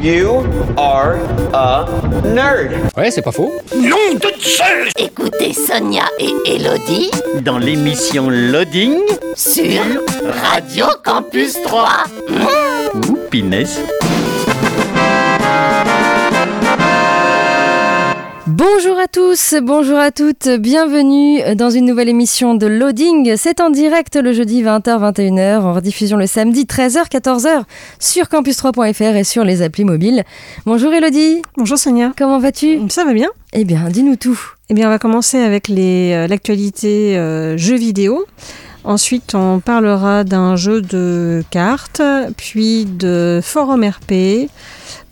You are a nerd. Ouais, c'est pas faux. Nom de Zeus Écoutez Sonia et Elodie Dans l'émission Loading sur Radio Campus 3. Ouh, pinesse. Bonjour à tous, bonjour à toutes, bienvenue dans une nouvelle émission de Loading. C'est en direct le jeudi 20h-21h, en rediffusion le samedi 13h-14h sur campus3.fr et sur les applis mobiles. Bonjour Elodie. Bonjour Sonia. Comment vas-tu? Ça va bien? Eh bien, dis-nous tout. Eh bien, on va commencer avec euh, l'actualité euh, jeux vidéo. Ensuite, on parlera d'un jeu de cartes, puis de forum RP,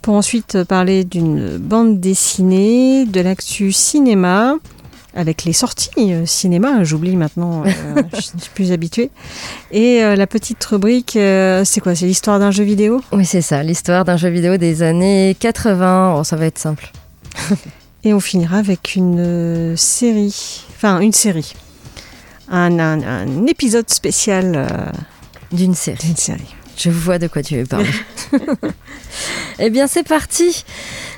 pour ensuite parler d'une bande dessinée, de l'actu cinéma, avec les sorties euh, cinéma, j'oublie maintenant, euh, je suis plus habituée. Et euh, la petite rubrique, euh, c'est quoi? C'est l'histoire d'un jeu vidéo? Oui, c'est ça, l'histoire d'un jeu vidéo des années 80. Oh, ça va être simple. Et on finira avec une série, enfin une série, un, un- un épisode spécial D'une série. d'une série. Je vois de quoi tu veux parler. eh bien, c'est parti.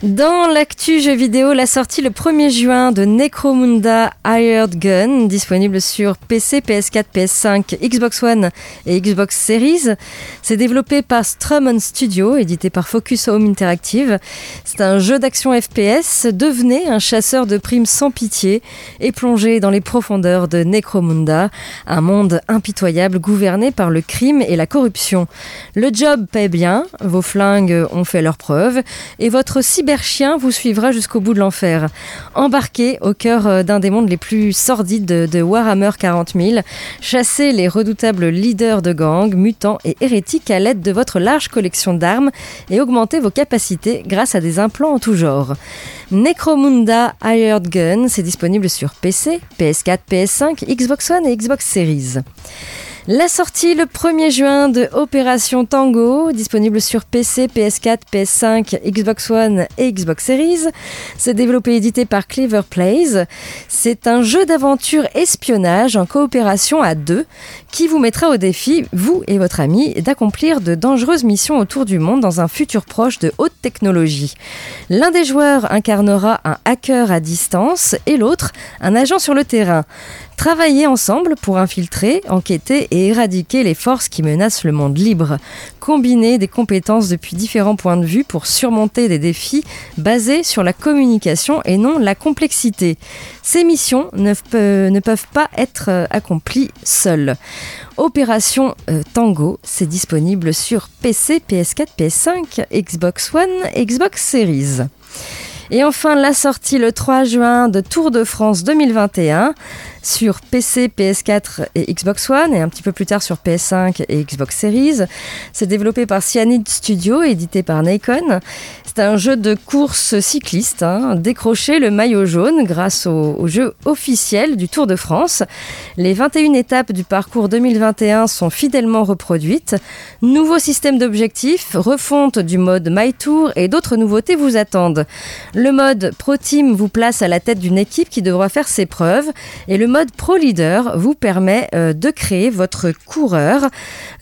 Dans l'actu jeu vidéo, la sortie le 1er juin de Necromunda Hired Gun, disponible sur PC, PS4, PS5, Xbox One et Xbox Series. C'est développé par Strumon Studio, édité par Focus Home Interactive. C'est un jeu d'action FPS. Devenez un chasseur de primes sans pitié et plongez dans les profondeurs de Necromunda, un monde impitoyable gouverné par le crime et la corruption. Le job paie bien, vos flingues ont fait leurs preuves et votre cyberchien vous suivra jusqu'au bout de l'enfer. Embarqué au cœur euh, d'un des mondes les plus sordides de, de Warhammer 40 000, chassez les redoutables leaders de gangs, mutants et hérétiques à l'aide de votre large collection d'armes et augmentez vos capacités grâce à des implants en tout genre. Necromunda Hired Gun, c'est disponible sur PC, PS4, PS5, Xbox One et Xbox Series. La sortie le 1er juin de Opération Tango, disponible sur PC, PS4, PS5, Xbox One et Xbox Series. C'est développé et édité par Clever Plays. C'est un jeu d'aventure espionnage en coopération à deux qui vous mettra au défi, vous et votre ami, d'accomplir de dangereuses missions autour du monde dans un futur proche de haute technologie. L'un des joueurs incarnera un hacker à distance et l'autre un agent sur le terrain. Travailler ensemble pour infiltrer, enquêter et éradiquer les forces qui menacent le monde libre. Combiner des compétences depuis différents points de vue pour surmonter des défis basés sur la communication et non la complexité. Ces missions ne, ne peuvent pas être euh, accomplies seules. Opération euh, Tango, c'est disponible sur PC, PS4, PS5, Xbox One, Xbox Series. Et enfin, la sortie le 3 juin de Tour de France 2021 sur PC, PS4 et Xbox One et un petit peu plus tard sur PS5 et Xbox Series. C'est développé par Cyanide Studio, édité par Nikon. C'est un jeu de course cycliste. Hein. Décrochez le maillot jaune grâce au, au jeu officiel du Tour de France. Les 21 étapes du parcours 2021 sont fidèlement reproduites. Nouveau système d'objectifs, refonte du mode My Tour et d'autres nouveautés vous attendent. Le mode Pro Team vous place à la tête d'une équipe qui devra faire ses preuves et le mode Pro Leader vous permet euh, de créer votre coureur,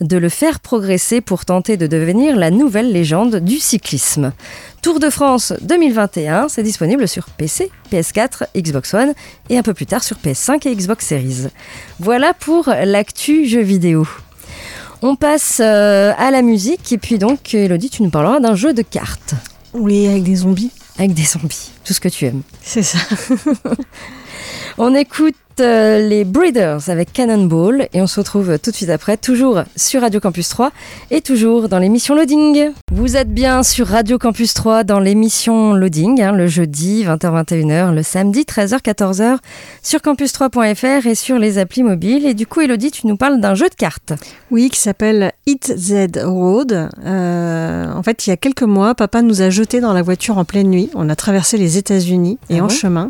de le faire progresser pour tenter de devenir la nouvelle légende du cyclisme. Tour de France 2021, c'est disponible sur PC, PS4, Xbox One et un peu plus tard sur PS5 et Xbox Series. Voilà pour l'actu jeu vidéo. On passe euh, à la musique et puis donc Elodie, tu nous parleras d'un jeu de cartes Oui, avec des zombies. Avec des zombies, tout ce que tu aimes. C'est ça. On écoute euh, les Breeders avec Cannonball et on se retrouve tout de suite après, toujours sur Radio Campus 3 et toujours dans l'émission Loading. Vous êtes bien sur Radio Campus 3 dans l'émission Loading, hein, le jeudi 20h-21h, le samedi 13h-14h sur campus3.fr et sur les applis mobiles. Et du coup, Elodie, tu nous parles d'un jeu de cartes. Oui, qui s'appelle Hit Z Road. Euh, en fait, il y a quelques mois, papa nous a jetés dans la voiture en pleine nuit. On a traversé les États-Unis et Ah en bon chemin,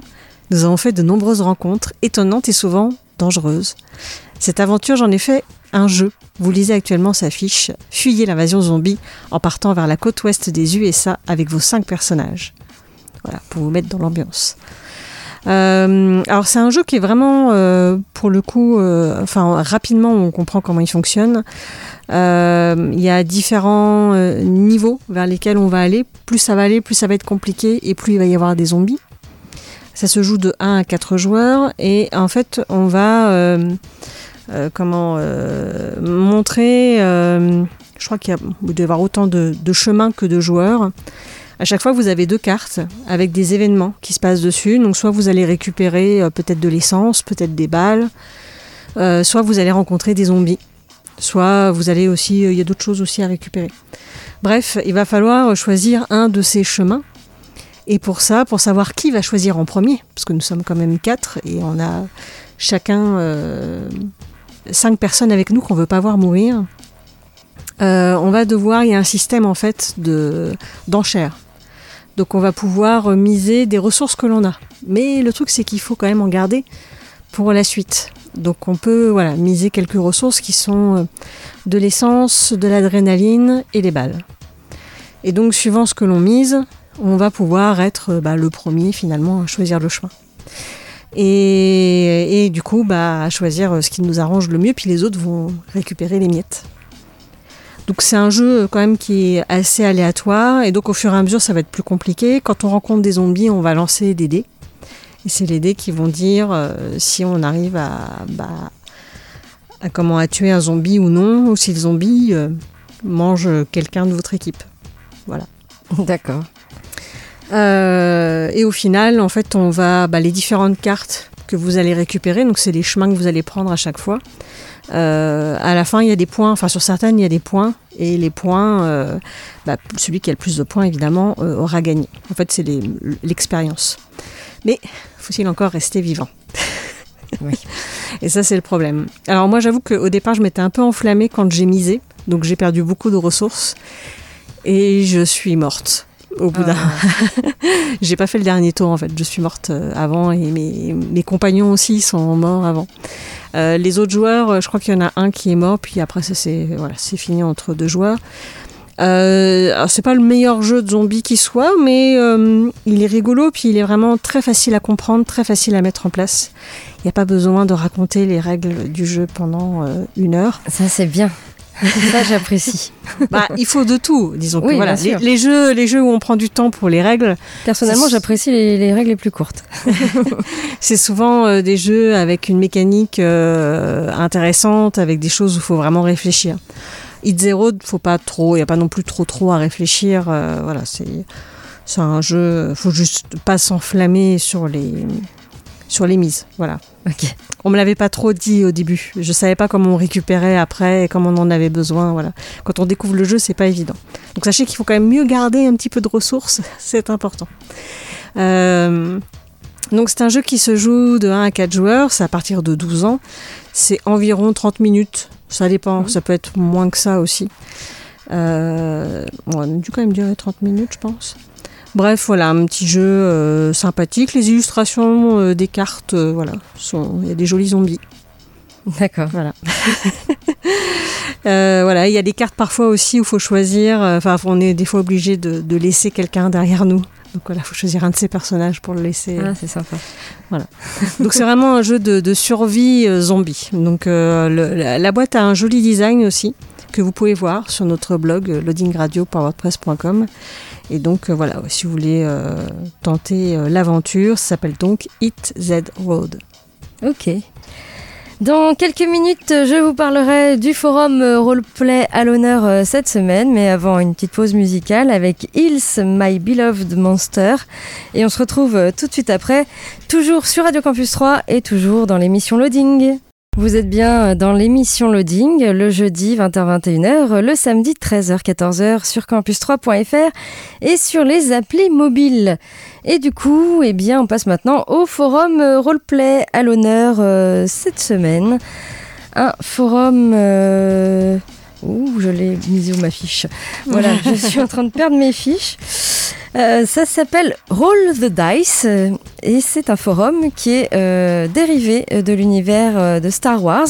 nous avons fait de nombreuses rencontres étonnantes et souvent dangereuse. Cette aventure, j'en ai fait un jeu. Vous lisez actuellement sa fiche Fuyez l'invasion zombie en partant vers la côte ouest des USA avec vos cinq personnages. Voilà, pour vous mettre dans l'ambiance. Euh, alors c'est un jeu qui est vraiment, euh, pour le coup, euh, enfin rapidement on comprend comment il fonctionne. Euh, il y a différents niveaux vers lesquels on va aller. Plus ça va aller, plus ça va être compliqué et plus il va y avoir des zombies. Ça se joue de 1 à 4 joueurs et en fait on va euh, euh, comment euh, montrer. je crois qu'il y vous devez avoir autant de, chemins que de joueurs. À chaque fois, vous avez deux cartes avec des événements qui se passent dessus. Donc, soit vous allez récupérer peut-être de l'essence, peut-être des balles, soit vous allez rencontrer des zombies, soit vous allez aussi, il y a d'autres choses aussi à récupérer. Bref, il va falloir choisir un de ces chemins. Et pour ça, pour savoir qui va choisir en premier, parce que nous sommes quand même quatre et on a chacun euh, cinq personnes avec nous qu'on veut pas voir mourir. euh, on va devoir, il y a un système en fait de. Donc on va pouvoir miser des ressources que l'on a. Mais le truc c'est qu'il faut quand même en garder pour la suite. Donc on peut voilà, miser quelques ressources qui sont euh, de l'essence, de l'adrénaline et des balles. Et donc suivant ce que l'on mise, on va pouvoir être euh, bah, le premier finalement à choisir le chemin. Et, du coup, bah, à choisir euh, ce qui nous arrange le mieux, puis les autres vont récupérer les miettes. Donc c'est un jeu quand même qui est assez aléatoire, et donc au fur et à mesure ça va être plus compliqué. Quand on rencontre des zombies, on va lancer des dés. Et c'est les dés qui vont dire euh, si on arrive à, bah, à comment à tuer un zombie ou non, ou si le zombie mange quelqu'un de votre équipe. Voilà. D'accord. Euh, et au final, en fait, on va bah, les différentes cartes que vous allez récupérer. Donc, c'est les chemins que vous allez prendre à chaque fois. Euh, à la fin, il y a des points. Enfin, sur certaines, il y a des points. Et les points, euh, bah, celui qui a le plus de points, évidemment, euh, aura gagné. En fait, c'est l'expérience. Mais faut-il encore rester vivant? Oui. Et ça, c'est le problème. Alors, moi, j'avoue qu'au départ, je m'étais un peu enflammée quand j'ai misé. Donc, j'ai perdu beaucoup de ressources. Et je suis morte au bout d'un. J'ai pas fait le dernier tour en fait, je suis morte euh, avant et mes, mes compagnons aussi sont morts avant. Euh, les autres joueurs, euh, je crois qu'il y en a un qui est mort, puis après c'est voilà, c'est fini entre deux joueurs. Euh, c'est pas le meilleur jeu de zombies qui soit, mais euh, il est rigolo, puis il est vraiment très facile à comprendre, très facile à mettre en place. Il n'y a pas besoin de raconter les règles du jeu pendant euh, une heure. Ça, c'est bien. Ça, j'apprécie. Bah, il faut de tout, disons que voilà, les, jeux, les jeux où on prend du temps pour les règles, Personnellement, j'apprécie les, les règles les plus courtes. C'est souvent euh, des jeux avec une mécanique euh, intéressante, avec des choses où il faut vraiment réfléchir. Hit Zero, faut pas trop, il n'y a pas non plus trop trop à réfléchir. euh, voilà, c'est c'est un jeu, faut juste pas s'enflammer sur les sur les mises. Voilà. Ok. On me l'avait pas trop dit au début. Je savais pas comment on récupérait après et comment on en avait besoin. Voilà. Quand on découvre le jeu, c'est pas évident. Donc sachez qu'il faut quand même mieux garder un petit peu de ressources. c'est important. Euh, donc c'est un jeu qui se joue de 1 à 4 joueurs. C'est à partir de 12 ans. C'est environ 30 minutes. Ça dépend. Ça peut être moins que ça aussi. Euh, on a dû quand même durer 30 minutes, je pense. Bref, voilà, un petit jeu euh, sympathique. Les illustrations euh, des cartes, euh, voilà, sont- il y a des jolis zombies. D'accord. Voilà. Voilà, il y a des cartes parfois aussi où il faut choisir. Enfin, on est des fois obligé de, de laisser quelqu'un derrière nous. Donc voilà, il faut choisir un de ces personnages pour le laisser. Ah, c'est sympa. Donc c'est vraiment un jeu de, de survie zombie. Donc le- la, la boîte a un joli design aussi que vous pouvez voir sur notre blog loadingradio.wordpress.com. Et donc euh, voilà, si vous voulez euh, tenter euh, l'aventure, ça s'appelle donc Hit Z Road. Ok. Dans quelques minutes, je vous parlerai du forum roleplay à l'honneur cette semaine, mais avant une petite pause musicale avec Hills, My Beloved Monster. Et on se retrouve tout de suite après, toujours sur Radio Campus 3 et toujours dans l'émission Loading. Vous êtes bien dans l'émission Loading, le jeudi 20h-21h, le samedi 13h-14h sur campus3.fr et sur les applis mobiles. Et du coup, eh bien, on passe maintenant au forum euh, roleplay à l'honneur euh, cette semaine. Un forum euh, Ouh, je l'ai mis où ma fiche Voilà, je suis en train de perdre mes fiches. Euh, ça s'appelle Roll the Dice euh, et c'est un forum qui est euh, dérivé de l'univers de Star Wars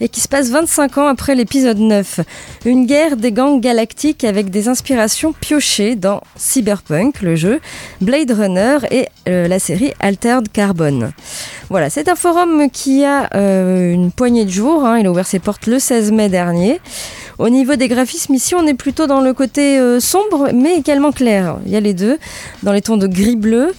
et qui se passe 25 ans après l'épisode 9. Une guerre des gangs galactiques avec des inspirations piochées dans Cyberpunk, le jeu, Blade Runner et la série Altered Carbon. Voilà, c'est un forum qui a une poignée de jours. Hein. il a ouvert ses portes le 16 mai dernier. Au niveau des graphismes, ici, on est plutôt dans le côté sombre, mais également clair. Il y a les dans les tons de gris-bleu.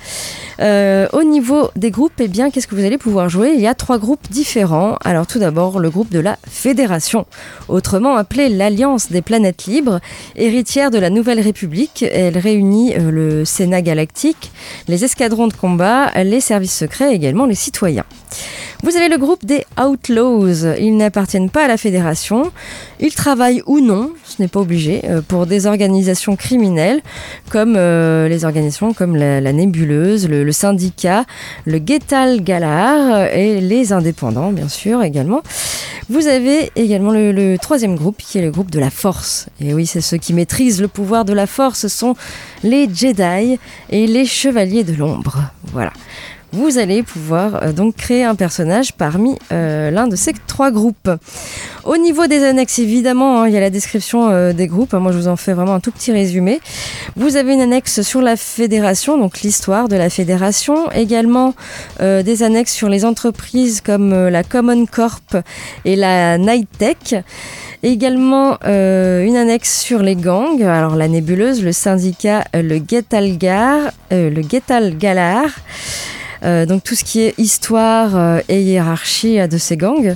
Euh, au niveau des groupes, eh bien, qu'est-ce que vous allez pouvoir jouer? Il y a trois groupes différents. Alors, tout d'abord, le groupe de la Fédération, autrement appelé l'Alliance des planètes libres, héritière de la Nouvelle République. Elle réunit euh, le Sénat galactique, les escadrons de combat, les services secrets et également les citoyens. Vous avez le groupe des Outlaws. Ils n'appartiennent pas à la fédération. Ils travaillent ou non, ce n'est pas obligé, euh, pour des organisations criminelles comme euh, les organisations comme la, Nébuleuse, le, syndicat, le Getal Galar et les indépendants, bien sûr, également. Vous avez également le, le, troisième groupe qui est le groupe de la Force. Et oui, c'est ceux qui maîtrisent le pouvoir de la Force, ce sont les Jedi et les Chevaliers de l'Ombre. Voilà vous allez pouvoir euh, donc créer un personnage parmi euh, l'un de ces trois groupes. Au niveau des annexes, évidemment, hein, il y a la description euh, des groupes. Moi, je vous en fais vraiment un tout petit résumé. Vous avez une annexe sur la fédération, donc l'histoire de la fédération. Également des annexes sur les entreprises comme la Common Corp et la Night Tech. Également une annexe sur les gangs, alors la nébuleuse, le syndicat, le Getalgar, le donc tout ce qui est histoire euh, et hiérarchie de ces gangs.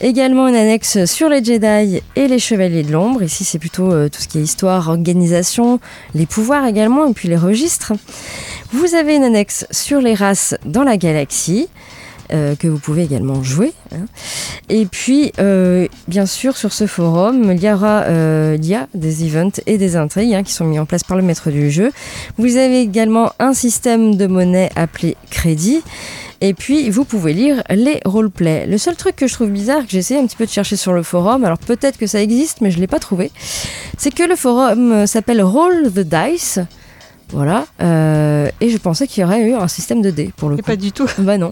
Également une annexe sur les Jedi et les Chevaliers de l'Ombre. Ici c'est plutôt euh, tout ce qui est histoire, organisation, les pouvoirs également et puis les registres. Vous avez une annexe sur les races dans la galaxie. Euh, que vous pouvez également jouer. Hein. Et puis, euh, bien sûr, sur ce forum, il y aura euh, a des events et des intrigues hein, qui sont mis en place par le maître du jeu. Vous avez également un système de monnaie appelé crédit. Et puis, vous pouvez lire les roleplays. Le seul truc que je trouve bizarre, que j'ai essayé un petit peu de chercher sur le forum, alors peut-être que ça existe, mais je ne l'ai pas trouvé, c'est que le forum s'appelle Roll the Dice. Voilà. Euh, et je pensais qu'il y aurait eu un système de dés pour le et pas du tout. Bah non,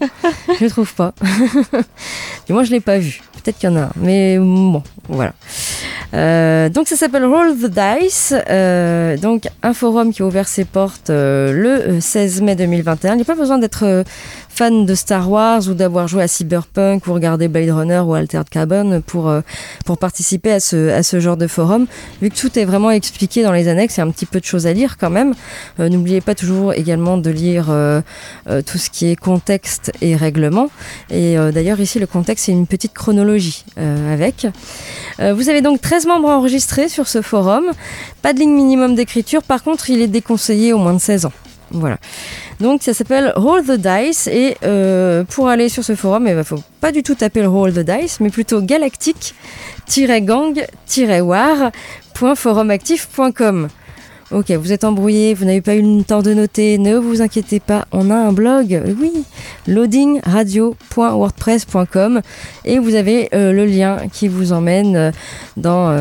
je ne trouve pas. et moi, je l'ai pas vu. Peut-être qu'il y en a un. Mais bon, voilà. Euh, donc ça s'appelle Roll the Dice, euh, donc un forum qui a ouvert ses portes le 16 mai 2021. Il n'y a pas besoin d'être fan de Star Wars ou d'avoir joué à Cyberpunk ou regardé Blade Runner ou Altered Carbon pour, euh, pour participer à ce, genre de forum. Vu que tout est vraiment expliqué dans les annexes, il y a un petit peu de choses à lire quand même. Euh, n'oubliez pas toujours également de lire euh, tout ce qui est contexte et règlement. Et d'ailleurs ici le contexte c'est une petite chronologie avec. vous avez donc 13 membres enregistrés sur ce forum. Pas de ligne minimum d'écriture, par contre il est déconseillé au moins de 16 ans. Voilà. Donc ça s'appelle Roll the Dice et euh, pour aller sur ce forum, il eh ne ben, faut pas du tout taper le Roll the Dice, mais plutôt galactique-gang-war.forumactif.com. Ok, vous êtes embrouillé, vous n'avez pas eu le temps de noter, ne vous inquiétez pas, on a un blog, oui, loadingradio.wordpress.com et vous avez euh, le lien qui vous emmène euh, dans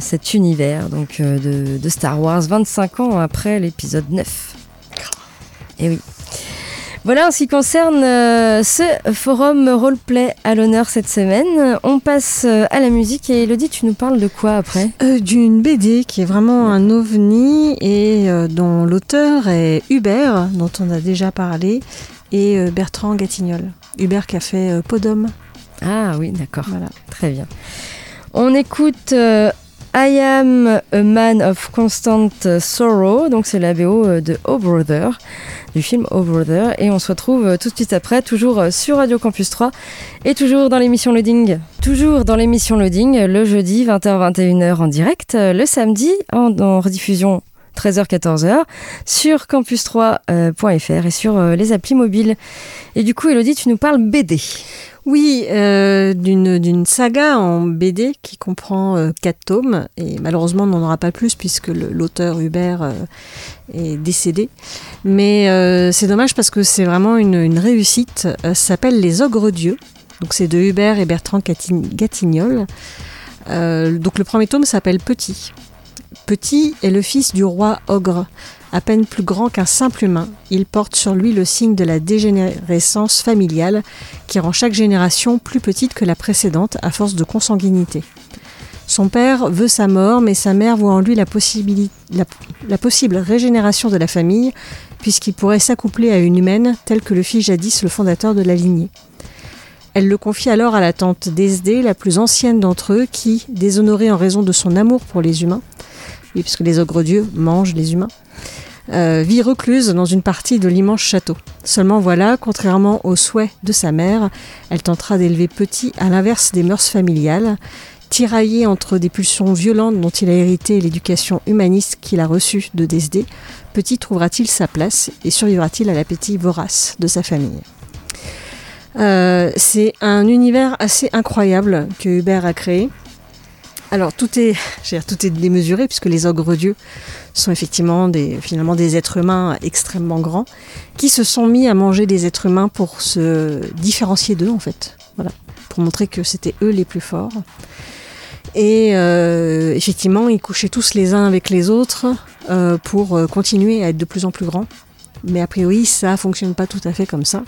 cet univers donc, de, de Star Wars 25 ans après l'épisode 9. Et eh oui. Voilà en ce qui concerne euh, ce forum roleplay à l'honneur cette semaine. On passe euh, à la musique et Elodie, tu nous parles de quoi après? Euh, D'une BD qui est vraiment un ovni et dont l'auteur est Hubert, dont on a déjà parlé, et Bertrand Gatignol. Hubert qui a fait Podom. Ah oui, d'accord. Voilà. Très bien. On écoute I Am a Man of Constant Sorrow, donc c'est la BO euh, de Oh Brother, du film Oh Brother, et on se retrouve euh, tout de suite après, toujours euh, sur Radio Campus 3, et toujours dans l'émission Loading. Toujours dans l'émission Loading, le jeudi 20h-21h en direct, le samedi en, en rediffusion 13h-14h sur campus3.fr et sur les applis mobiles. Et du coup, Elodie, tu nous parles BD. Oui, euh, d'une saga en BD qui comprend euh, quatre tomes et malheureusement on n'en aura pas plus puisque l'auteur Hubert euh, est décédé. Mais c'est dommage parce que c'est vraiment une, réussite. ça s'appelle Les Ogres Dieux. Donc c'est de Hubert et Bertrand Gatignol. Donc le premier tome s'appelle Petit. Petit est le fils du roi ogre, à peine plus grand qu'un simple humain. Il porte sur lui le signe de la dégénérescence familiale qui rend chaque génération plus petite que la précédente à force de consanguinité. Son père veut sa mort, mais sa mère voit en lui la, possible régénération de la famille, puisqu'il pourrait s'accoupler à une humaine, telle que le fit jadis le fondateur de la lignée. Elle le confie alors à la tante Desdée, la plus ancienne d'entre eux, qui, déshonorée en raison de son amour pour les humains, oui, puisque les ogres-dieux mangent les humains, euh, vit recluse dans une partie de l'immense château. Seulement voilà, contrairement aux souhaits de sa mère, elle tentera d'élever petit à l'inverse des mœurs familiales, tiraillé entre des pulsions violentes dont il a hérité l'éducation humaniste qu'il a reçue de Desdée, Petit trouvera-t-il sa place et survivra-t-il à l'appétit vorace de sa famille? Euh, C'est un univers assez incroyable que Hubert a créé. Alors tout est, dire, tout est démesuré puisque les ogres dieux sont effectivement des, finalement des êtres humains extrêmement grands qui se sont mis à manger des êtres humains pour se différencier d'eux en fait. Voilà, pour montrer que c'était eux les plus forts. Et euh, effectivement, ils couchaient tous les uns avec les autres euh, pour euh, continuer à être de plus en plus grands. Mais a priori, ça fonctionne pas tout à fait comme ça.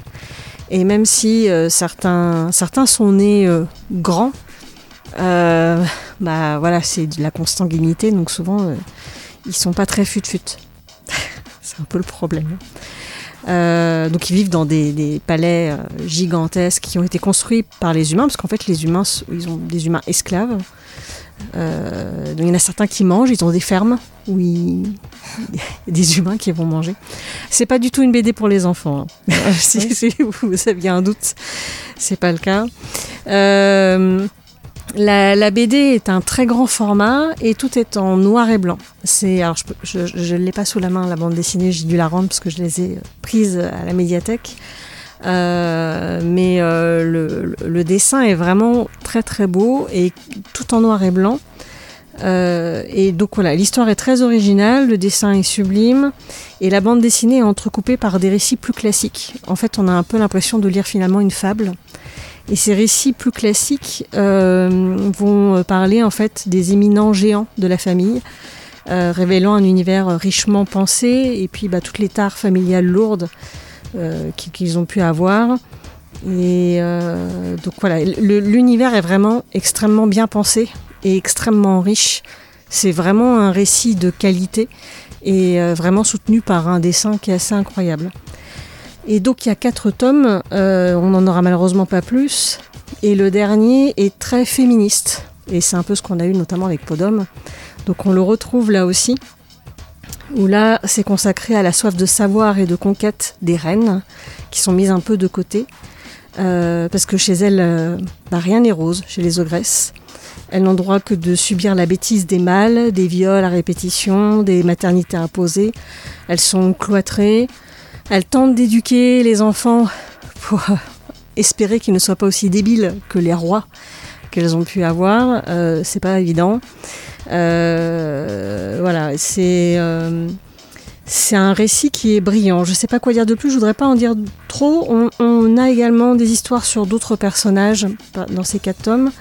Et même si euh, certains, certains sont nés grands, euh, bah voilà, c'est de la consanguinité, donc souvent euh, ils sont pas très fut-fut. c'est un peu le problème. Euh, donc ils vivent dans des, des palais euh, gigantesques qui ont été construits par les humains, parce qu'en fait les humains, ils ont des humains esclaves. Euh, donc il y en a certains qui mangent, ils ont des fermes où il il y a des humains qui vont manger. C'est pas du tout une BD pour les enfants. hein. si, si vous aviez un doute, c'est pas le cas. Euh, la, BD est un très grand format et tout est en noir et blanc. C'est alors je ne l'ai pas sous la main la bande dessinée, j'ai dû la rendre parce que je les ai prises à la médiathèque. Euh, mais euh, le, le dessin est vraiment très très beau et tout en noir et blanc. Euh, et donc voilà, l'histoire est très originale, le dessin est sublime et la bande dessinée est entrecoupée par des récits plus classiques. En fait, on a un peu l'impression de lire finalement une fable. Et ces récits plus classiques euh, vont parler en fait des éminents géants de la famille, euh, révélant un univers richement pensé et puis bah, toutes les tares familiales lourdes euh, qu'ils ont pu avoir. Et donc voilà, l'univers est vraiment extrêmement bien pensé et extrêmement riche. C'est vraiment un récit de qualité et vraiment soutenu par un dessin qui est assez incroyable. Et donc il y a quatre tomes, euh, on n'en aura malheureusement pas plus. Et le dernier est très féministe. Et c'est un peu ce qu'on a eu notamment avec Podom. Donc on le retrouve là aussi. Où là c'est consacré à la soif de savoir et de conquête des reines, qui sont mises un peu de côté. Euh, parce que chez elles, euh, bah, rien n'est rose, chez les ogresses. Elles n'ont droit que de subir la bêtise des mâles, des viols à répétition, des maternités imposées. Elles sont cloîtrées. Elles tentent d'éduquer les enfants pour euh, espérer qu'ils ne soient pas aussi débiles que les rois qu'elles ont pu avoir. Euh, c'est pas évident. Euh, voilà, c'est un récit qui est brillant. Je sais pas quoi dire de plus. Je voudrais pas en dire trop. On, on a également des histoires sur d'autres personnages dans ces quatre tomes.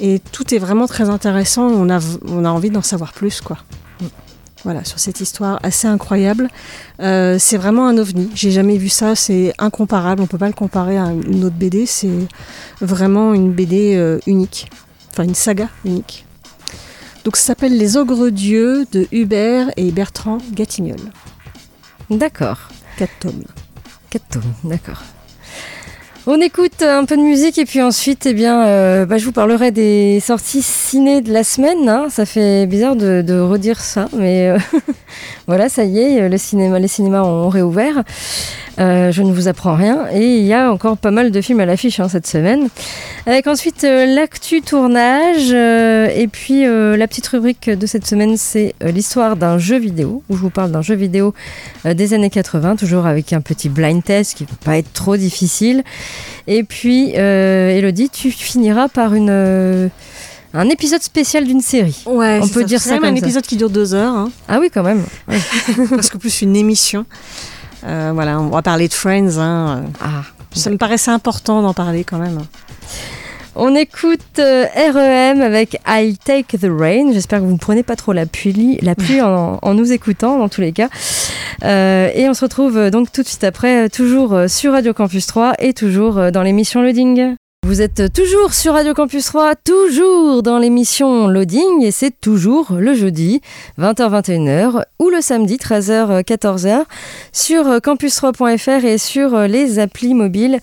Et tout est vraiment très intéressant. On a, on a envie d'en savoir plus, quoi. Voilà, sur cette histoire assez incroyable. Euh, c'est vraiment un ovni. J'ai jamais vu ça. C'est incomparable. On peut pas le comparer à une autre BD. C'est vraiment une BD euh, unique. Enfin, une saga unique. Donc, ça s'appelle Les Ogres Dieux de Hubert et Bertrand Gatignol. D'accord. Quatre tomes. Quatre tomes, d'accord. On écoute un peu de musique et puis ensuite, eh bien, euh, bah, je vous parlerai des sorties ciné de la semaine. hein. Ça fait bizarre de, redire ça, mais euh, voilà, ça y est, le cinéma, les cinémas ont réouvert. Euh, je ne vous apprends rien et il y a encore pas mal de films à l'affiche hein, cette semaine. Avec ensuite euh, l'actu tournage euh, et puis la petite rubrique de cette semaine, c'est l'histoire d'un jeu vidéo où je vous parle d'un jeu vidéo des années 80, toujours avec un petit blind test qui ne va pas être trop difficile. Et puis, Elodie, tu finiras par une, un épisode spécial d'une série. Ouais, On peut dire ça même comme un ça. épisode qui dure deux heures. hein. Ah oui, quand même. Ouais. parce que plus une émission. Euh, voilà, on va parler de Friends. hein. Ah. Ça me paraissait important d'en parler quand même. On écoute euh, REM avec I'll Take the Rain. J'espère que vous ne prenez pas trop la pluie, la pluie en, en nous écoutant, dans tous les cas. Euh, et on se retrouve euh, donc tout de suite après, euh, toujours sur Radio Campus 3 et toujours dans l'émission Loading. Vous êtes toujours sur Radio Campus 3, toujours dans l'émission Loading et c'est toujours le jeudi 20h-21h ou le samedi 13h-14h sur euh, campus3.fr et sur les applis mobiles.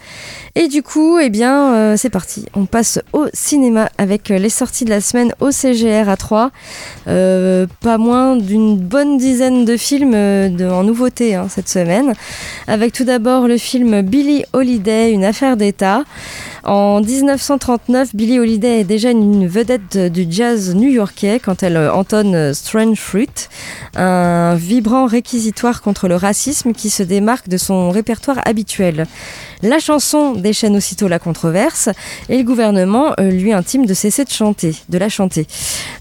Et du coup, eh bien, euh, c'est parti. On passe au cinéma avec les sorties de la semaine au CGR à 3. Euh, pas moins d'une bonne dizaine de films euh, en nouveauté hein, cette semaine. Avec tout d'abord le film Billy Holiday, une affaire d'État. En 1939, Billie Holiday est déjà une vedette du jazz new-yorkais quand elle euh, entonne Strange Fruit, un vibrant réquisitoire contre le racisme qui se démarque de son répertoire habituel. La chanson déchaîne aussitôt la controverse et le gouvernement euh, lui intime de cesser de chanter, de la chanter.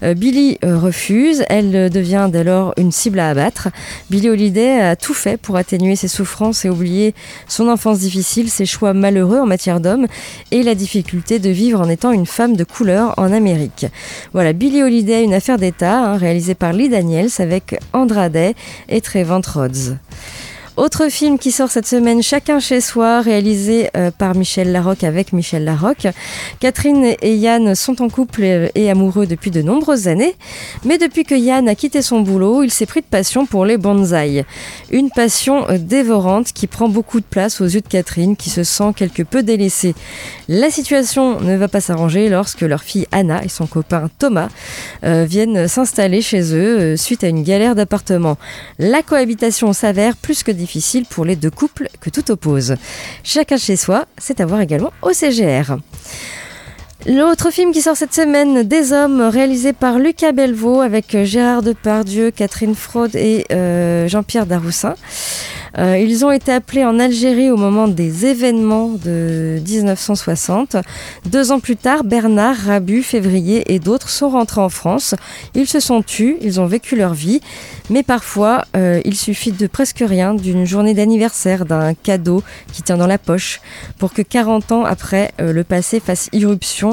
Euh, Billy euh, refuse, elle devient dès lors une cible à abattre. Billie Holiday a tout fait pour atténuer ses souffrances et oublier son enfance difficile, ses choix malheureux en matière d'homme et la difficulté de vivre en étant une femme de couleur en Amérique. Voilà, Billie Holiday, une affaire d'État, hein, réalisée par Lee Daniels avec Andra Day et Trevant Rhodes. Autre film qui sort cette semaine, Chacun chez soi, réalisé euh, par Michel Larocque avec Michel Larocque. Catherine et Yann sont en couple et, amoureux depuis de nombreuses années, mais depuis que Yann a quitté son boulot, il s'est pris de passion pour les bonsaïs. Une passion euh, dévorante qui prend beaucoup de place aux yeux de Catherine, qui se sent quelque peu délaissée. La situation ne va pas s'arranger lorsque leur fille Anna et son copain Thomas euh, viennent s'installer chez eux suite à une galère d'appartement. La cohabitation s'avère plus que difficile pour les deux couples que tout oppose. Chacun chez soi, c'est à voir également au CGR. L'autre film qui sort cette semaine, Des Hommes, réalisé par Lucas Belvaux avec euh, Gérard Depardieu, Catherine Fraude et euh, Jean-Pierre Daroussin. Euh, ils ont été appelés en Algérie au moment des événements de 1960. Deux ans plus tard, Bernard, Rabu, Février et d'autres sont rentrés en France. Ils se sont tus, ils ont vécu leur vie, mais parfois il suffit de presque rien, d'une journée d'anniversaire, d'un cadeau qui tient dans la poche, pour que 40 ans après, le passé fasse irruption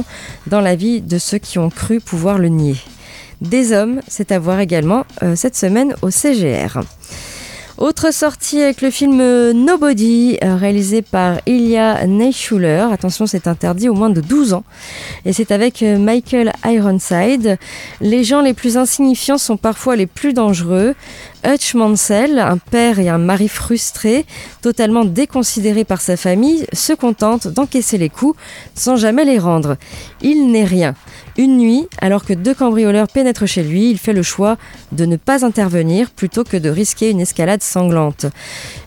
dans la vie de ceux qui ont cru pouvoir le nier. Des hommes, c'est à voir également euh, cette semaine au CGR. Autre sortie avec le film Nobody, euh, réalisé par Ilya Neischuler. Attention, c'est interdit au moins de 12 ans. Et c'est avec euh, Michael Ironside. Les gens les plus insignifiants sont parfois les plus dangereux. Hutch Mansell, un père et un mari frustrés, totalement déconsidérés par sa famille, se contente d'encaisser les coups sans jamais les rendre. Il n'est rien. Une nuit, alors que deux cambrioleurs pénètrent chez lui, il fait le choix de ne pas intervenir plutôt que de risquer une escalade sanglante.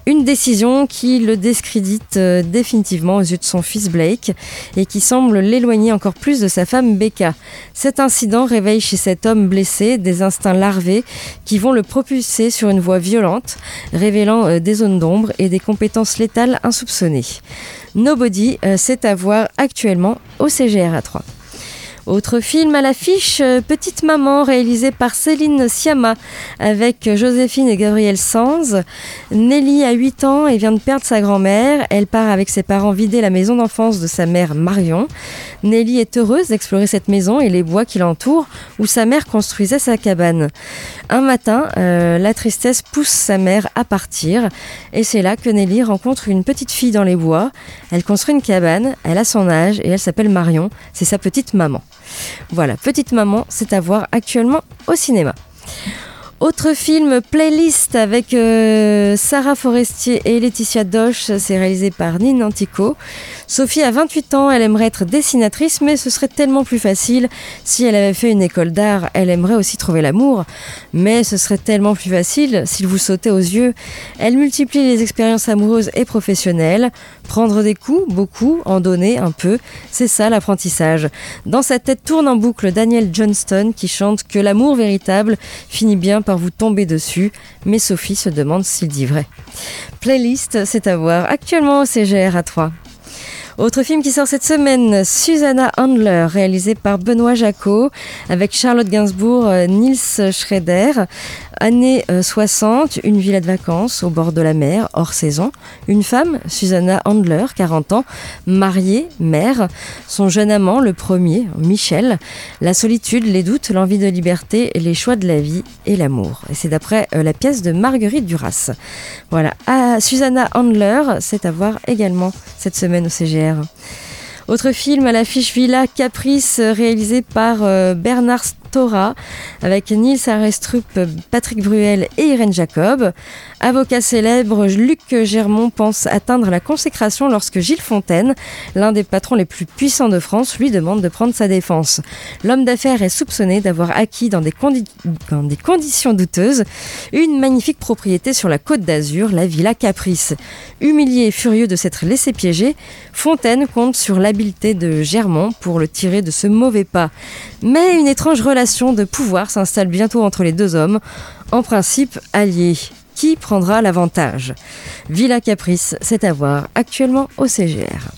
Une décision qui le discrédite euh, définitivement aux yeux de son fils Blake et qui semble l'éloigner encore plus de sa femme Becca. Cet incident réveille chez cet homme blessé des instincts larvés qui vont le propulser sur une voie violente, révélant euh, des zones d'ombre et des compétences létales insoupçonnées. Nobody, euh, c'est à voir actuellement au CGR 3. Autre film à l'affiche, euh, Petite Maman, réalisé par Céline Siama avec Joséphine et Gabriel Sanz. Nelly a 8 ans et vient de perdre sa grand-mère. Elle part avec ses parents vider la maison d'enfance de sa mère Marion. Nelly est heureuse d'explorer cette maison et les bois qui l'entourent où sa mère construisait sa cabane. Un matin, euh, la tristesse pousse sa mère à partir et c'est là que Nelly rencontre une petite fille dans les bois. Elle construit une cabane, elle a son âge et elle s'appelle Marion. C'est sa petite maman. Voilà, Petite Maman, c'est à voir actuellement au cinéma. Autre film, Playlist avec euh, Sarah Forestier et Laetitia Doche, c'est réalisé par Nine Antico. Sophie a 28 ans, elle aimerait être dessinatrice, mais ce serait tellement plus facile si elle avait fait une école d'art. Elle aimerait aussi trouver l'amour, mais ce serait tellement plus facile s'il vous sautait aux yeux. Elle multiplie les expériences amoureuses et professionnelles. Prendre des coups, beaucoup, en donner un peu, c'est ça l'apprentissage. Dans sa tête tourne en boucle Daniel Johnston qui chante que l'amour véritable finit bien par vous tomber dessus, mais Sophie se demande s'il dit vrai. Playlist, c'est à voir actuellement au CGR à 3. Autre film qui sort cette semaine, Susanna Handler, réalisé par Benoît Jacot, avec Charlotte Gainsbourg, euh, Nils Schrader. Années 60, une villa de vacances au bord de la mer, hors saison. Une femme, Susanna Handler, 40 ans, mariée, mère. Son jeune amant, le premier, Michel. La solitude, les doutes, l'envie de liberté, les choix de la vie et l'amour. Et c'est d'après la pièce de Marguerite Duras. Voilà. Ah, Susanna Handler, c'est à voir également cette semaine au CGR. Autre film à l'affiche Villa Caprice réalisé par Bernard Torah avec Nils Arestrup, Patrick Bruel et Irène Jacob. Avocat célèbre, Luc Germont pense atteindre la consécration lorsque Gilles Fontaine, l'un des patrons les plus puissants de France, lui demande de prendre sa défense. L'homme d'affaires est soupçonné d'avoir acquis dans des, dans des conditions douteuses une magnifique propriété sur la côte d'Azur, la Villa Caprice. Humilié et furieux de s'être laissé piéger, Fontaine compte sur l'habileté de Germont pour le tirer de ce mauvais pas. Mais une étrange relation de pouvoir s'installe bientôt entre les deux hommes, en principe alliés. Qui prendra l'avantage? Villa Caprice, c'est à voir actuellement au CGR.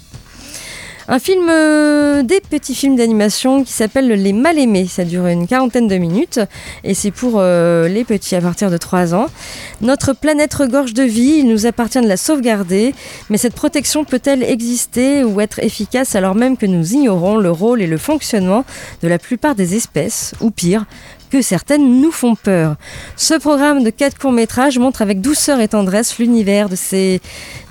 Un film, euh, des petits films d'animation qui s'appelle Les Mal-Aimés. Ça dure une quarantaine de minutes et c'est pour euh, les petits à partir de 3 ans. Notre planète regorge de vie, il nous appartient de la sauvegarder, mais cette protection peut-elle exister ou être efficace alors même que nous ignorons le rôle et le fonctionnement de la plupart des espèces, ou pire, que certaines nous font peur. Ce programme de quatre courts-métrages montre avec douceur et tendresse l'univers de ces,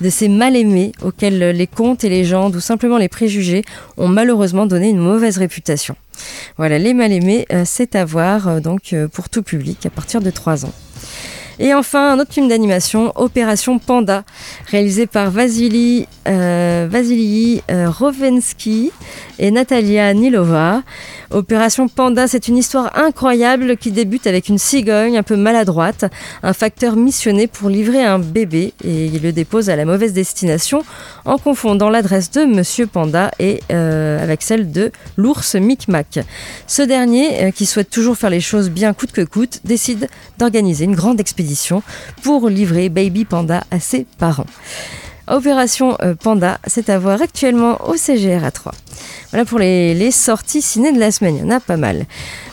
de mal-aimés auxquels les contes et légendes ou simplement les préjugés ont malheureusement donné une mauvaise réputation. Voilà, les mal-aimés, euh, c'est à voir euh, donc euh, pour tout public à partir de 3 ans. Et enfin, un autre film d'animation, Opération Panda, réalisé par Vasily, euh, Vasily Rovensky et Natalia Nilova. Opération Panda, c'est une histoire incroyable qui débute avec une cigogne un peu maladroite, un facteur missionné pour livrer un bébé et il le dépose à la mauvaise destination en confondant l'adresse de Monsieur Panda et euh, avec celle de l'ours Micmac. Ce dernier, euh, qui souhaite toujours faire les choses bien coûte que coûte, décide d'organiser une grande expédition pour livrer Baby Panda à ses parents. Opération euh, Panda, c'est à voir actuellement au CGR à 3. Voilà pour les, sorties ciné de la semaine, il y en a pas mal.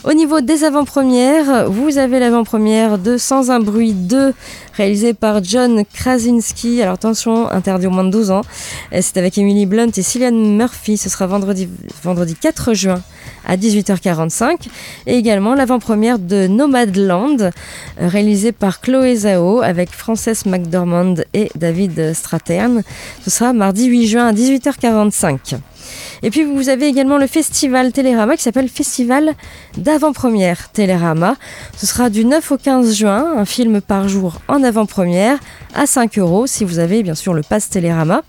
Au niveau des avant-premières, vous avez l'avant-première de Sans un bruit 2, réalisé par John Krasinski. Alors attention, interdit au moins de 12 ans. C'est avec Emily Blunt et Cillian Murphy. Ce sera vendredi, vendredi 4 juin à 18h45. Et également l'avant-première de Nomadland, réalisé par Chloé Zhao avec Frances McDormand et David Stratern. Ce sera mardi 8 juin à 18h45. Et puis vous avez également le festival Télérama qui s'appelle Festival d'avant-première Télérama. Ce sera du 9 au 15 juin, un film par jour en avant-première à 5 euros si vous avez bien sûr le pass Télérama.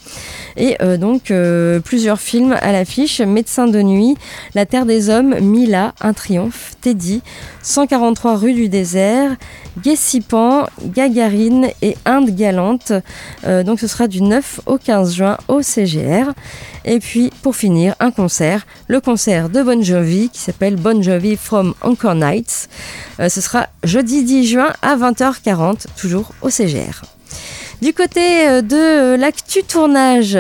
Et euh, donc euh, plusieurs films à l'affiche Médecin de nuit, La Terre des Hommes, Mila, Un triomphe, Teddy, 143 rue du désert, Guessipan, Gagarine et Inde galante. Euh, donc ce sera du 9 au 15 juin au CGR. Et puis pour finir, un concert, le concert de Bon Jovi qui s'appelle Bon Jovi from Anchor Nights. ce sera jeudi 10 juin à 20h40, toujours au CGR. Du côté euh, de l'actu tournage,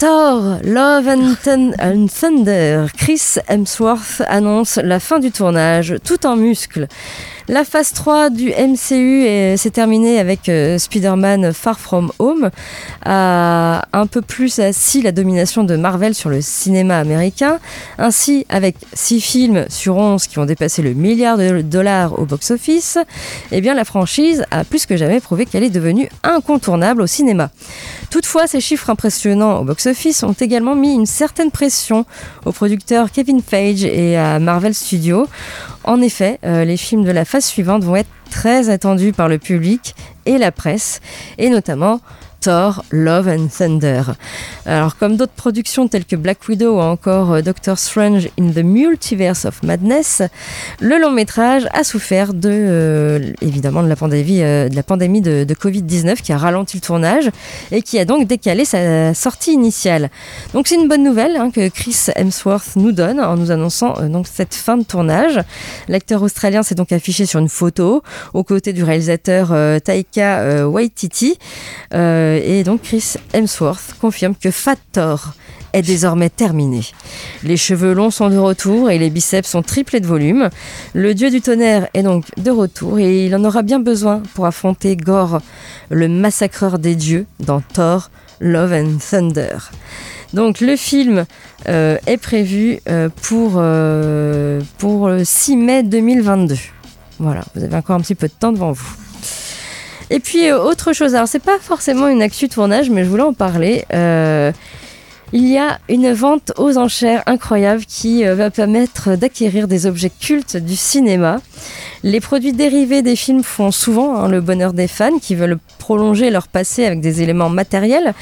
Thor, Love and, Thunder, Chris Hemsworth annonce la fin du tournage, tout en muscles. La phase 3 du MCU s'est terminée avec euh, Spider-Man Far From Home, a un peu plus assis la domination de Marvel sur le cinéma américain. Ainsi, avec 6 films sur 11 qui ont dépassé le milliard de dollars au box-office, eh bien la franchise a plus que jamais prouvé qu'elle est devenue incontournable au cinéma. Toutefois, ces chiffres impressionnants au box-office ont également mis une certaine pression au producteur Kevin Feige et à Marvel Studios. En effet, euh, les films de la phase suivante vont être très attendus par le public et la presse, et notamment Thor, Love and Thunder. Alors comme d'autres productions telles que Black Widow ou encore euh, Doctor Strange in the Multiverse of Madness, le long métrage a souffert de euh, évidemment de la pandémie, euh, de, la pandémie de, Covid-19 qui a ralenti le tournage et qui a donc décalé sa sortie initiale. Donc c'est une bonne nouvelle hein, que Chris Hemsworth nous donne en nous annonçant donc cette fin de tournage. L'acteur australien s'est donc affiché sur une photo aux côtés du réalisateur Taika Waititi. Et donc Chris Hemsworth confirme que Fat Thor est désormais terminée. Les cheveux longs sont de retour et les biceps sont triplés de volume. Le dieu du tonnerre est donc de retour et il en aura bien besoin pour affronter Gore, le massacreur des dieux, dans Thor, Love and Thunder. Donc le film euh, est prévu euh, pour, euh, pour le 6 mai 2022. Voilà, vous avez encore un petit peu de temps devant vous. Et puis autre chose, alors c'est pas forcément une actu tournage, mais je voulais en parler. il y a une vente aux enchères incroyable qui va permettre d'acquérir des objets cultes du cinéma. Les produits dérivés des films font souvent hein, le bonheur des fans qui veulent prolonger leur passé avec des éléments matériels.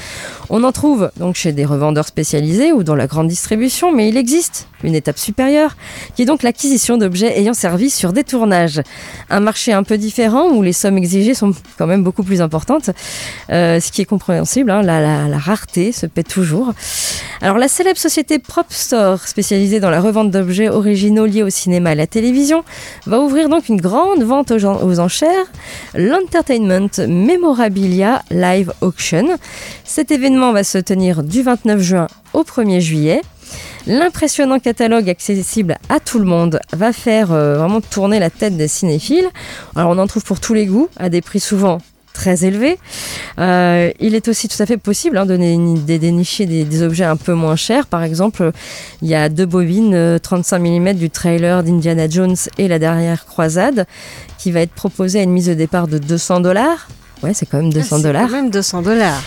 On en trouve donc chez des revendeurs spécialisés ou dans la grande distribution, mais il existe une étape supérieure, qui est donc l'acquisition d'objets ayant servi sur des tournages. Un marché un peu différent où les sommes exigées sont quand même beaucoup plus importantes, euh, ce qui est compréhensible, hein, la, rareté se paie toujours. Alors la célèbre société Prop Store, spécialisée dans la revente d'objets originaux liés au cinéma et à la télévision, va ouvrir donc une grande vente aux, aux enchères, l'Entertainment Memorabilia Live Auction. Cet événement va se tenir du 29 juin au 1er juillet. L'impressionnant catalogue accessible à tout le monde va faire euh, vraiment tourner la tête des cinéphiles. Alors on en trouve pour tous les goûts, à des prix souvent très élevés. Euh, il est aussi tout à fait possible hein, de, dénicher des, objets un peu moins chers. Par exemple, il y a deux bobines 35 euh, mm du trailer d'Indiana Jones et la dernière croisade qui va être proposé à une mise de départ de 200 dollars. Ouais, c'est quand même 200 ah, dollars. quand même 200 dollars.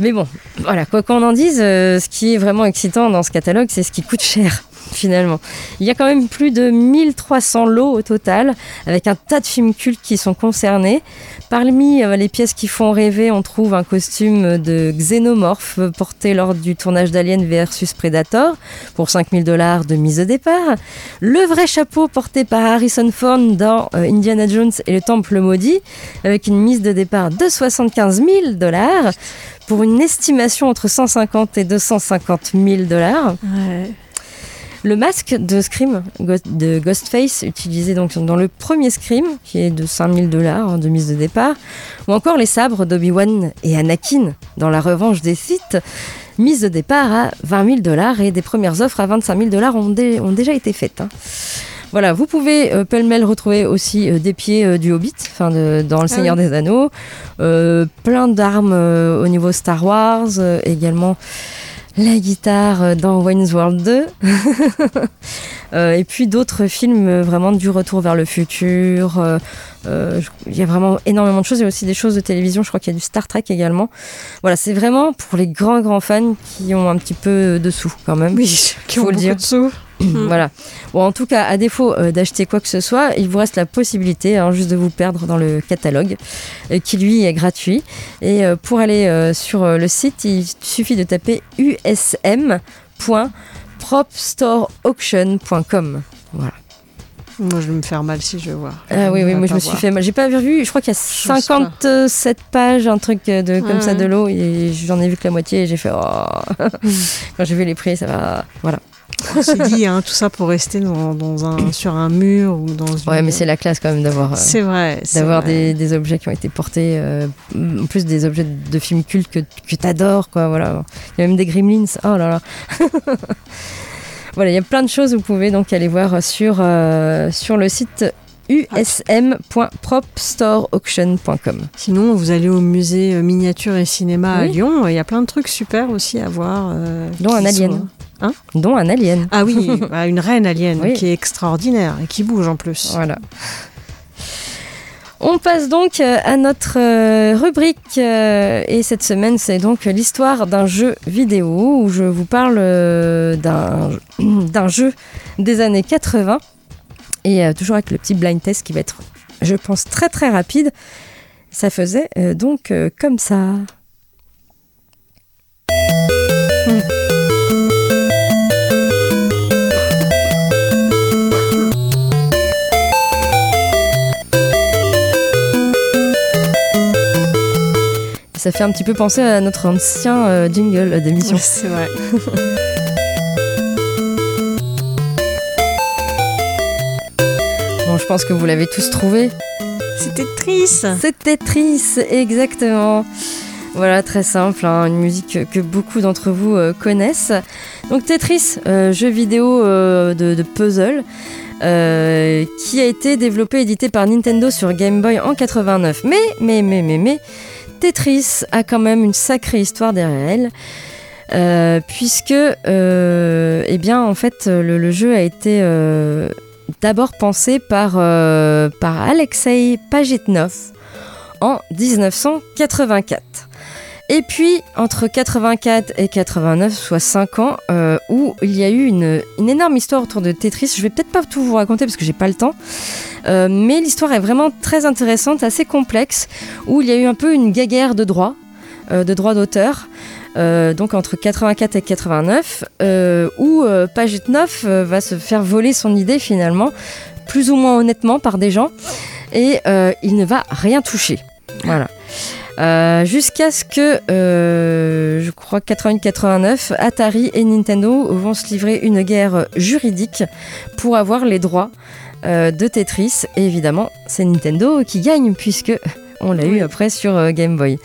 Mais bon, voilà, quoi qu'on en dise, euh, ce qui est vraiment excitant dans ce catalogue, c'est ce qui coûte cher finalement. Il y a quand même plus de 1300 lots au total, avec un tas de films cultes qui sont concernés. Parmi euh, les pièces qui font rêver, on trouve un costume de xénomorphe porté lors du tournage d'Alien versus Predator pour 5000 dollars de mise au départ. Le vrai chapeau porté par Harrison Ford dans euh, Indiana Jones et le Temple maudit, avec une mise de départ de 75 000 dollars pour une estimation entre 150 et 250 000 dollars. Le masque de Scream, de Ghostface, utilisé donc dans le premier Scream, qui est de 5000 dollars de mise de départ, ou encore les sabres d'Obi-Wan et Anakin dans La Revanche des Sith, mise de départ à 20 000 dollars et des premières offres à 25 000 dollars ont, déjà été faites. Hein. Voilà, vous pouvez euh, pêle-mêle retrouver aussi euh, des pieds euh, du Hobbit, enfin dans Le ah Seigneur des Anneaux, plein d'armes au niveau Star Wars, également la guitare dans Wayne's World 2. et puis d'autres films vraiment du retour vers le futur. Il y a vraiment énormément de choses. Il y a aussi des choses de télévision. Je crois qu'il y a du Star Trek également. Voilà, c'est vraiment pour les grands grands fans qui ont un petit peu de sous quand même. Oui, qui ont le dire. de sous. Voilà. Bon, en tout cas, à défaut euh, d'acheter quoi que ce soit, il vous reste la possibilité hein, juste de vous perdre dans le catalogue, euh, qui lui est gratuit. Et euh, pour aller sur le site, il suffit de taper usm.propstoreauction.com. Voilà. Moi, je vais me faire mal si je vois. Ah oui, oui, moi je me suis fait mal. J'ai pas vu, je crois qu'il y a 57 pages, un truc de, comme ça de l'eau, et j'en ai vu que la moitié, et j'ai fait, oh. Quand j'ai vu les prix, ça va. Voilà. On s'est dit, hein, tout ça pour rester dans, un, sur un mur ou dans une... Ouais, mais c'est la classe quand même d'avoir. Euh, c'est vrai. D'avoir des, des, objets qui ont été portés, euh, en plus des objets de films cultes que, que t'adores, quoi. Voilà. Il y a même des Gremlins. Oh là là. voilà, il y a plein de choses. Vous pouvez donc aller voir sur, euh, sur le site usm.propstoreauction.com. Sinon, vous allez au musée miniature et cinéma à Lyon. Il y a plein de trucs super aussi à voir. dont un alien. Hein Dont un alien. Ah oui, bah, une reine alien qui est extraordinaire et qui bouge en plus. Voilà. On passe donc euh, à notre euh, rubrique euh, et cette semaine c'est donc l'histoire d'un jeu vidéo où je vous parle d'un jeu des années 80 et toujours avec le petit blind test qui va être je pense très très rapide. Ça faisait donc comme ça. Ça fait un petit peu penser à notre ancien euh, jingle d'émission. c'est vrai. bon, je pense que vous l'avez tous trouvé. C'était triste. C'était triste, exactement. Voilà, très simple, hein, une musique que beaucoup d'entre vous euh, connaissent. Donc Tetris, euh, jeu vidéo euh, de, de puzzle, euh, qui a été développé et édité par Nintendo sur Game Boy en 89. Mais, mais, mais, mais, mais, Tetris a quand même une sacrée histoire derrière elle. euh, puisque, euh, eh bien, en fait, le, jeu a été euh, d'abord pensé par, par Alexei Pajitnov en 1984. Et puis, entre 84 et 89, soit 5 ans, euh, où il y a eu une, énorme histoire autour de Tetris. Je vais peut-être pas tout vous raconter parce que j'ai pas le temps. Euh, mais l'histoire est vraiment très intéressante, assez complexe, où il y a eu un peu une guéguerre de droits, euh, de droits d'auteur. donc entre 84 et 89, euh, où euh, Pajitnov euh, va se faire voler son idée finalement, plus ou moins honnêtement par des gens, et il ne va rien toucher. Voilà. Euh, Jusqu'à ce que, euh, je crois, 88-89, Atari et Nintendo vont se livrer une guerre juridique pour avoir les droits euh, de Tetris. Et évidemment, c'est Nintendo qui gagne puisque on l'a eu après sur Game Boy.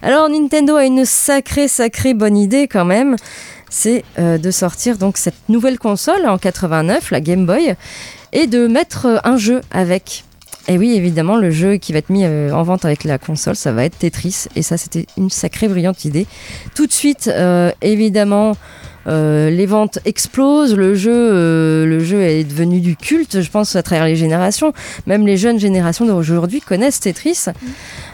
Alors Nintendo a une sacrée, sacrée bonne idée quand même. C'est de sortir donc cette nouvelle console en 89, la Game Boy, et de mettre un jeu avec. Et oui, évidemment, le jeu qui va être mis euh, en vente avec la console, ça va être Tetris. Et ça, c'était une sacrée brillante idée. Tout de suite, euh, évidemment, euh, les ventes explosent. Le jeu, euh, le jeu est devenu du culte, je pense, à travers les générations. Même les jeunes générations d'aujourd'hui connaissent Tetris.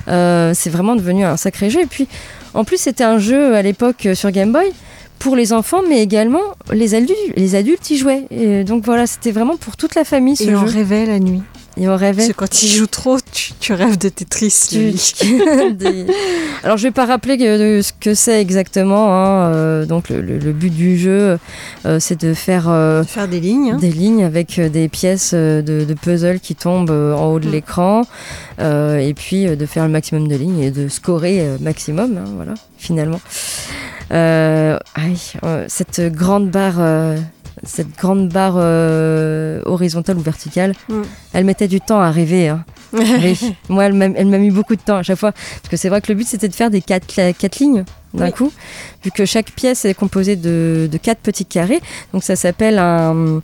Euh, c'est vraiment devenu un sacré jeu. Et puis, en plus, c'était un jeu à l'époque sur Game Boy pour les enfants, mais également les adultes, les adultes y jouaient. Et donc voilà, c'était vraiment pour toute la famille ce Et on rêvait la nuit. Et on rêvait. Parce que quand il joue trop, tu, tu rêves de Tetris. Des- Alors je vais pas rappeler que- ce que c'est exactement. hein, euh, donc le, le- le but du jeu, euh, c'est de faire euh, Faire des lignes. hein. des lignes avec des pièces de, de puzzle qui tombent en haut de Mm. l'écran, et puis de faire le maximum de lignes et de scorer maximum. hein, voilà, finalement. Aïe, cette grande barre. Cette grande barre euh, horizontale ou verticale, Mm. elle mettait du temps à arriver. hein. Moi, elle m'a mis beaucoup de temps à chaque fois. Parce que c'est vrai que le but, c'était de faire des quatre, quatre lignes d'un Oui. coup. Vu que chaque pièce est composée de, de quatre petits carrés. Donc ça s'appelle un,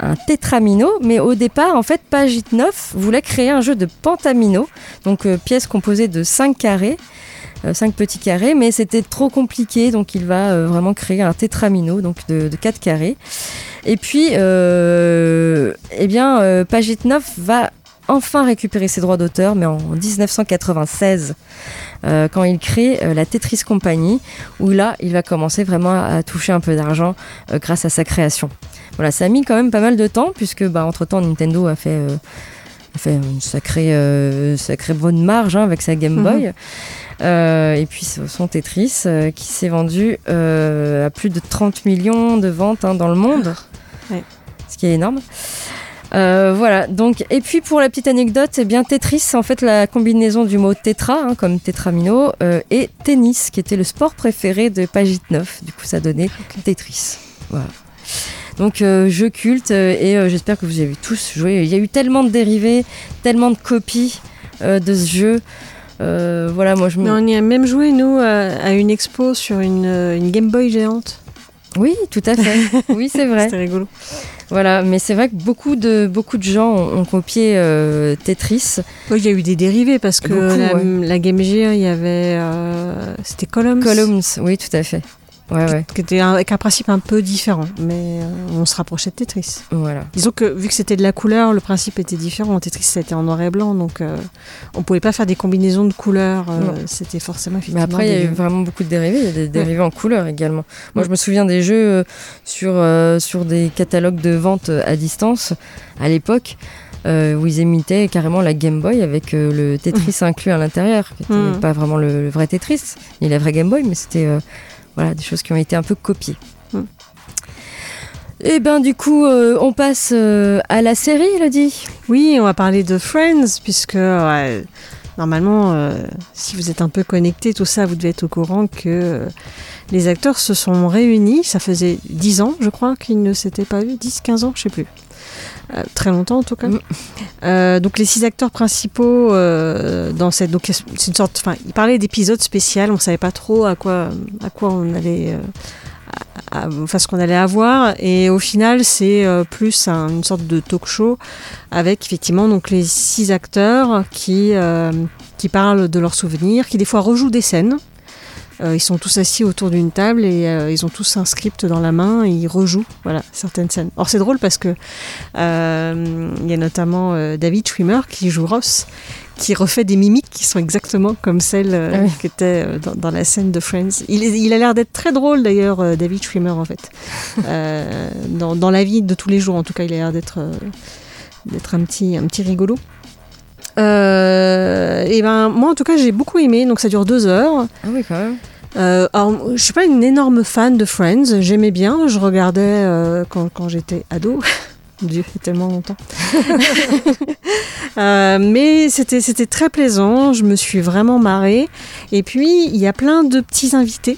un tétramino. Mais au départ, en fait, Pagitnov voulait créer un jeu de pentamino. Donc euh, pièce composée de cinq carrés. Euh, cinq petits carrés, mais c'était trop compliqué, donc il va euh, vraiment créer un tétramino, donc de, de quatre carrés. Et puis, euh, eh bien, euh, Pagitnov va enfin récupérer ses droits d'auteur, mais en 1996, euh, quand il crée euh, la Tetris Company, où là, il va commencer vraiment à, toucher un peu d'argent euh, grâce à sa création. Voilà, ça a mis quand même pas mal de temps, puisque bah, entre-temps, Nintendo a fait, euh, fait une sacrée, euh, sacrée bonne marge hein, avec sa Game Mhm. Boy. Euh, et puis son Tetris, euh, qui s'est vendu à plus de 30 millions de ventes hein, dans le monde, Ouais. ce qui est énorme. Voilà, donc, et puis pour la petite anecdote, eh bien Tetris, c'est en fait la combinaison du mot tétra, hein, comme tétramino, et tennis, qui était le sport préféré de Pagitnov. Du coup, ça donnait Tetris. Voilà. Donc, euh, jeu culte, euh, et euh, j'espère que vous avez tous joué. Il y a eu tellement de dérivés, tellement de copies de ce jeu. Euh, voilà, moi je me. On y a même joué, nous, à, une expo sur une, une Game Boy géante. Oui, tout à fait. oui, c'est vrai. C'était rigolo. Voilà, mais c'est vrai que beaucoup de, beaucoup de gens ont, ont copié euh, Tetris. Oui, Il y a eu des dérivés parce que Beaucoup, la, ouais. la Game Gear, il y avait. euh, C'était Columns. Columns, oui, tout à fait. Ouais, ouais, Qui était un- avec un principe un peu différent, mais euh, on se rapprochait de Tetris. voilà. Disons que vu que c'était de la couleur, le principe était différent. Tetris, ça était en noir et blanc, donc euh, on pouvait pas faire des combinaisons de couleurs. euh, c'était forcément Mais après, il y a eu vraiment beaucoup de dérivés. Il y a des dérivés en couleur également. Moi, je me souviens des jeux euh, sur, euh, sur des catalogues de vente à distance à l'époque. euh, où ils imitaient carrément la Game Boy avec euh, le Tetris inclus à l'intérieur, qui n'était Mhm. pas vraiment le, le vrai Tetris, ni la vraie Game Boy, mais c'était euh, voilà, des choses qui ont été un peu copiées. Mhm. Et ben du coup, euh, on passe euh, à la série, Elodie. Oui, on va parler de Friends, puisque normalement, euh, si vous êtes un peu connecté, tout ça, vous devez être au courant que les acteurs se sont réunis. Ça faisait 10 ans, je crois, qu'ils ne s'étaient pas vus. 10, 15 ans, je sais plus. Euh, très longtemps en tout cas. Euh, donc les six acteurs principaux euh, dans cette donc c'est une sorte enfin il parlait d'épisode spécial on savait pas trop à quoi à quoi on allait qu'on allait avoir et au final c'est plus un- une sorte de talk show avec effectivement donc les six acteurs qui qui parlent de leurs souvenirs qui des fois rejouent des scènes ils sont tous assis autour d'une table et euh, ils ont tous un script dans la main et ils rejouent voilà, certaines scènes. Or c'est drôle parce que euh, il y a notamment euh, David Schwimmer qui joue Ross qui refait des mimiques qui sont exactement comme celles euh, oui. qui étaient euh, dans, dans la scène de Friends. Il, a l'air d'être très drôle d'ailleurs, euh, David Schwimmer en fait. Euh, dans, dans la vie de tous les jours en tout cas, il a l'air d'être euh, d'être un petit, un petit rigolo. Euh, et ben moi en tout cas j'ai beaucoup aimé donc ça dure deux heures Ah oui, quand même. euh, alors, je suis pas une énorme fan de Friends. J'aimais bien. Je regardais euh, quand, quand j'étais ado. Dieu, c'est tellement longtemps. Euh, mais c'était c'était très plaisant. Je me suis vraiment marrée. Et puis il y a plein de petits invités.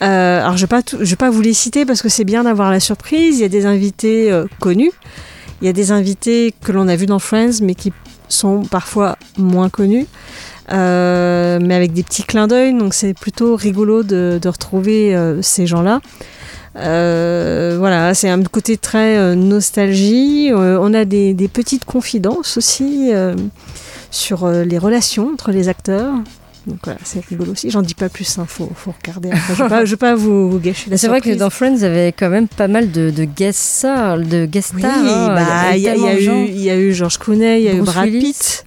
Alors je vais pas tout- je vais pas vous les citer parce que c'est bien d'avoir la surprise. Il y a des invités connus. Il y a des invités que l'on a vus dans Friends, mais qui sont parfois moins connus. Euh, mais avec des petits clins d'œil, donc c'est plutôt rigolo de, retrouver euh, ces gens-là. Euh, voilà, c'est un côté très nostalgie. On a des, petites confidences aussi sur les relations entre les acteurs. Donc voilà, c'est rigolo aussi. J'en dis pas plus, il faut, faut regarder. après. Je ne vais pas, je vais pas vous, vous gâcher la C'est vrai que dans Friends, il y avait quand même pas mal de, de guest stars, de guest Oui, stars. hein. bah, il y, a- y eu, il y a eu George Clooney, il y a eu Brad Willis. Pitt,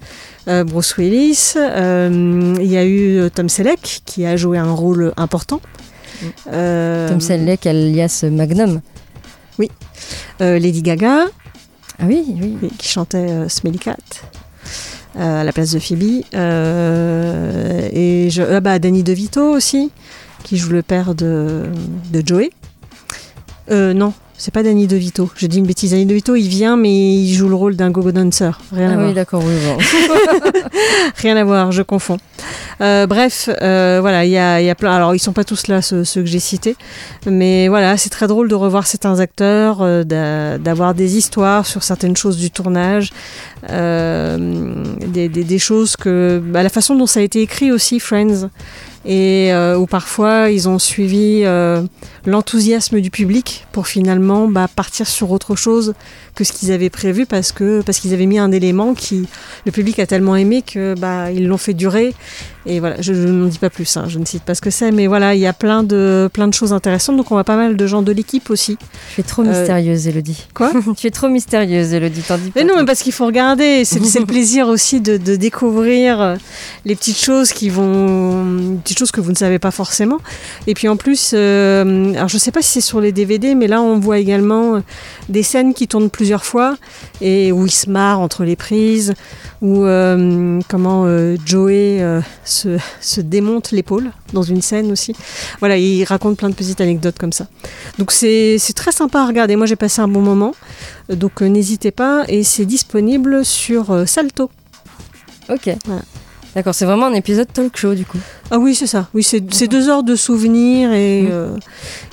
euh, Bruce Willis, euh, il y a eu euh, Tom Selleck qui a joué un rôle important. Euh, Tom Selleck alias Magnum. euh, Lady Gaga Ah oui, oui. oui, qui chantait Smelly Cat à la place de Phoebe. Euh, et je, ah bah, Danny DeVito aussi qui joue le père de, de Joey. Euh, non, c'est pas Danny DeVito. Je dis une bêtise. Danny DeVito, il vient, mais il joue le rôle d'un go-go dancer. Rien à Ah voir. oui, d'accord, oui, bon. Rien à voir, je confonds. Euh, bref, euh, voilà, il y a, y a plein. Alors, ils sont pas tous là, ceux, ceux que j'ai cités, mais voilà, c'est très drôle de revoir certains acteurs, euh, d'a- d'avoir des histoires sur certaines choses du tournage, des, des- des choses que, bah, la façon dont ça a été écrit aussi, Friends, et euh, où parfois ils ont suivi euh, l'enthousiasme du public pour finalement bah, partir sur autre chose que ce qu'ils avaient prévu parce que parce qu'ils avaient mis un élément qui le public a tellement aimé que bah ils l'ont fait durer. Et voilà je, je n'en dis pas plus hein, je ne cite pas ce que c'est mais voilà il y a plein de plein de choses intéressantes. Donc on voit pas mal de gens de l'équipe aussi. Tu es trop Euh, mystérieuse, Elodie. quoi Tu es trop mystérieuse, Elodie, t'en dis pas. mais non mais parce qu'il faut regarder. C'est le plaisir aussi de, de découvrir euh, les petites choses qui vont petites choses que vous ne savez pas forcément. Et puis en plus euh, alors je sais pas si c'est sur les DVD mais là on voit également euh, des scènes qui tournent plusieurs fois et où ils se marrent entre les prises où euh, comment euh, Joey euh, se, se démonte l'épaule dans une scène aussi voilà il raconte plein de petites anecdotes comme ça donc c'est c'est très sympa à regarder moi j'ai passé un bon moment donc euh, n'hésitez pas et c'est disponible sur euh, Salto. Ok. Voilà. D'accord, c'est vraiment un épisode talk show du coup. Ah oui c'est ça, oui c'est deux heures de souvenirs et, euh,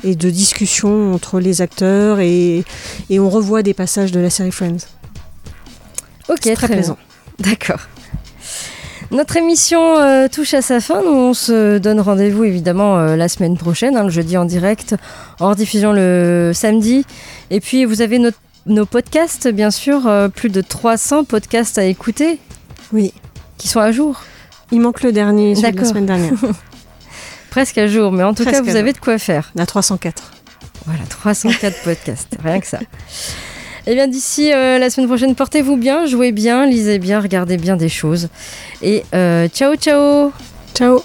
et de discussions entre les acteurs et, et on revoit des passages de la série Friends. Ok, très bien. plaisant. D'accord. Notre émission euh, touche à sa fin. Nous, on se donne rendez-vous évidemment euh, la semaine prochaine, hein, le jeudi en direct, en rediffusion le samedi. Et puis, vous avez notre- nos podcasts, bien sûr, euh, plus de 300 podcasts à écouter Oui, qui sont à jour. Il manque le dernier, celui de la semaine dernière, Presque à jour, mais en tout Presque cas, vous jour. avez de quoi faire. la 304. Voilà, 304 podcasts, rien que ça. Eh bien, d'ici euh, la semaine prochaine, portez-vous bien, jouez bien, lisez bien, regardez bien des choses. Et euh, ciao, ciao Ciao